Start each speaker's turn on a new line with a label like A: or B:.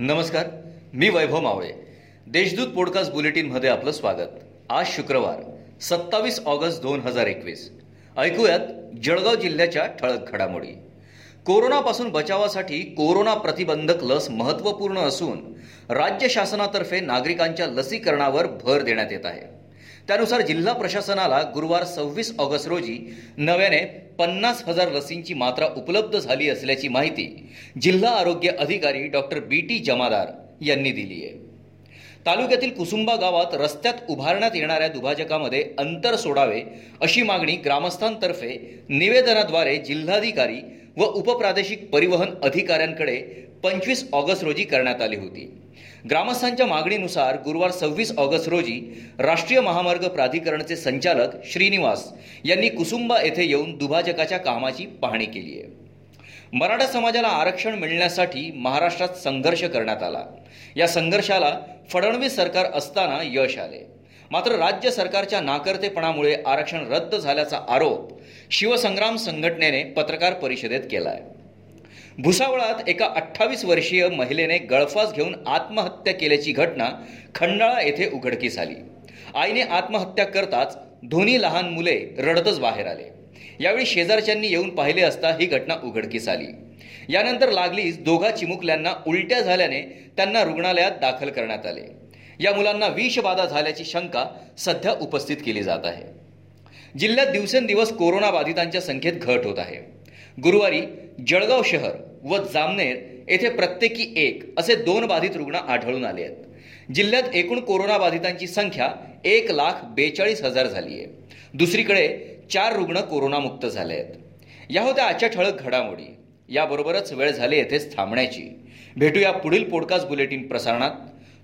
A: नमस्कार मी वैभव मावळे. देशदूत पॉडकास्ट बुलेटिनमध्ये आपलं स्वागत. आज शुक्रवार सत्तावीस ऑगस्ट दोन हजार एकवीस. ऐकूयात जळगाव जिल्ह्याच्या ठळक घडामोडी. कोरोनापासून बचावासाठी कोरोना प्रतिबंधक लस महत्त्वपूर्ण असून राज्य शासनातर्फे नागरिकांच्या लसीकरणावर भर देण्यात येत आहे. त्यानुसार जिल्हा प्रशासनाला गुरुवार सव्वीस ऑगस्ट रोजी नव्याने पन्नास हजार लसींची मात्रा उपलब्ध झाली असल्याची माहिती जिल्हा आरोग्य अधिकारी डॉक्टर बी टी जमादार यांनी दिली आहे. तालुक्यातील कुसुंबा गावात रस्त्यात उभारण्यात येणाऱ्या दुभाजकामध्ये अंतर सोडावे अशी मागणी ग्रामस्थांतर्फे निवेदनाद्वारे जिल्हाधिकारी व उपप्रादेशिक परिवहन अधिकाऱ्यांकडे पंचवीस ऑगस्ट रोजी करण्यात आली होती. ग्रामस्थांच्या मागणीनुसार गुरुवार सव्वीस ऑगस्ट रोजी राष्ट्रीय महामार्ग प्राधिकरणचे संचालक श्रीनिवास यांनी कुसुंबा येथे येऊन दुभाजकाच्या कामाची पाहणी केली आहे. मराठा समाजाला आरक्षण मिळण्यासाठी महाराष्ट्रात संघर्ष करण्यात आला. या संघर्षाला फडणवीस सरकार असताना यश आले. मात्र राज्य सरकारच्या नाकर्तेपणामुळे आरक्षण रद्द झाल्याचा आरोप शिवसंग्राम संघटनेने पत्रकार परिषदेत केला आहे भुसावळात एका अठ्ठावीस वर्षीय महिलेने गळफास घेऊन आत्महत्या केल्याची घटना खंडाळा येथे उघडकीस आली. आईने आत्महत्या करताच दोन्ही लहान मुले रडतच बाहेर आले. यावेळी शेजारच्यांनी येऊन पाहिले असता ही घटना उघडकीस आली. यानंतर लागलीच दोघा चिमुकल्यांना उलट्या झाल्याने त्यांना रुग्णालयात दाखल करण्यात आले. या मुलांना विषबाधा झाल्याची शंका सध्या उपस्थित केली जात आहे. जिल्ह्यात दिवसेंदिवस कोरोनाबाधितांच्या संख्येत घट होत आहे. गुरुवारी जळगाव शहर व जामनेर येथे प्रत्येकी एक असे दोन बाधित रुग्ण आढळून आले आहेत. जिल्ह्यात एकूण कोरोनाबाधितांची संख्या एक लाख बेचाळीस हजार झाली आहे. दुसरीकडे चार रुग्ण कोरोनामुक्त झाले आहेत. या होत्या आजच्या ठळक घडामोडी. याबरोबरच वेळ झाली येथेच थांबण्याची. भेटूया पुढील पॉडकास्ट बुलेटिन प्रसारणात.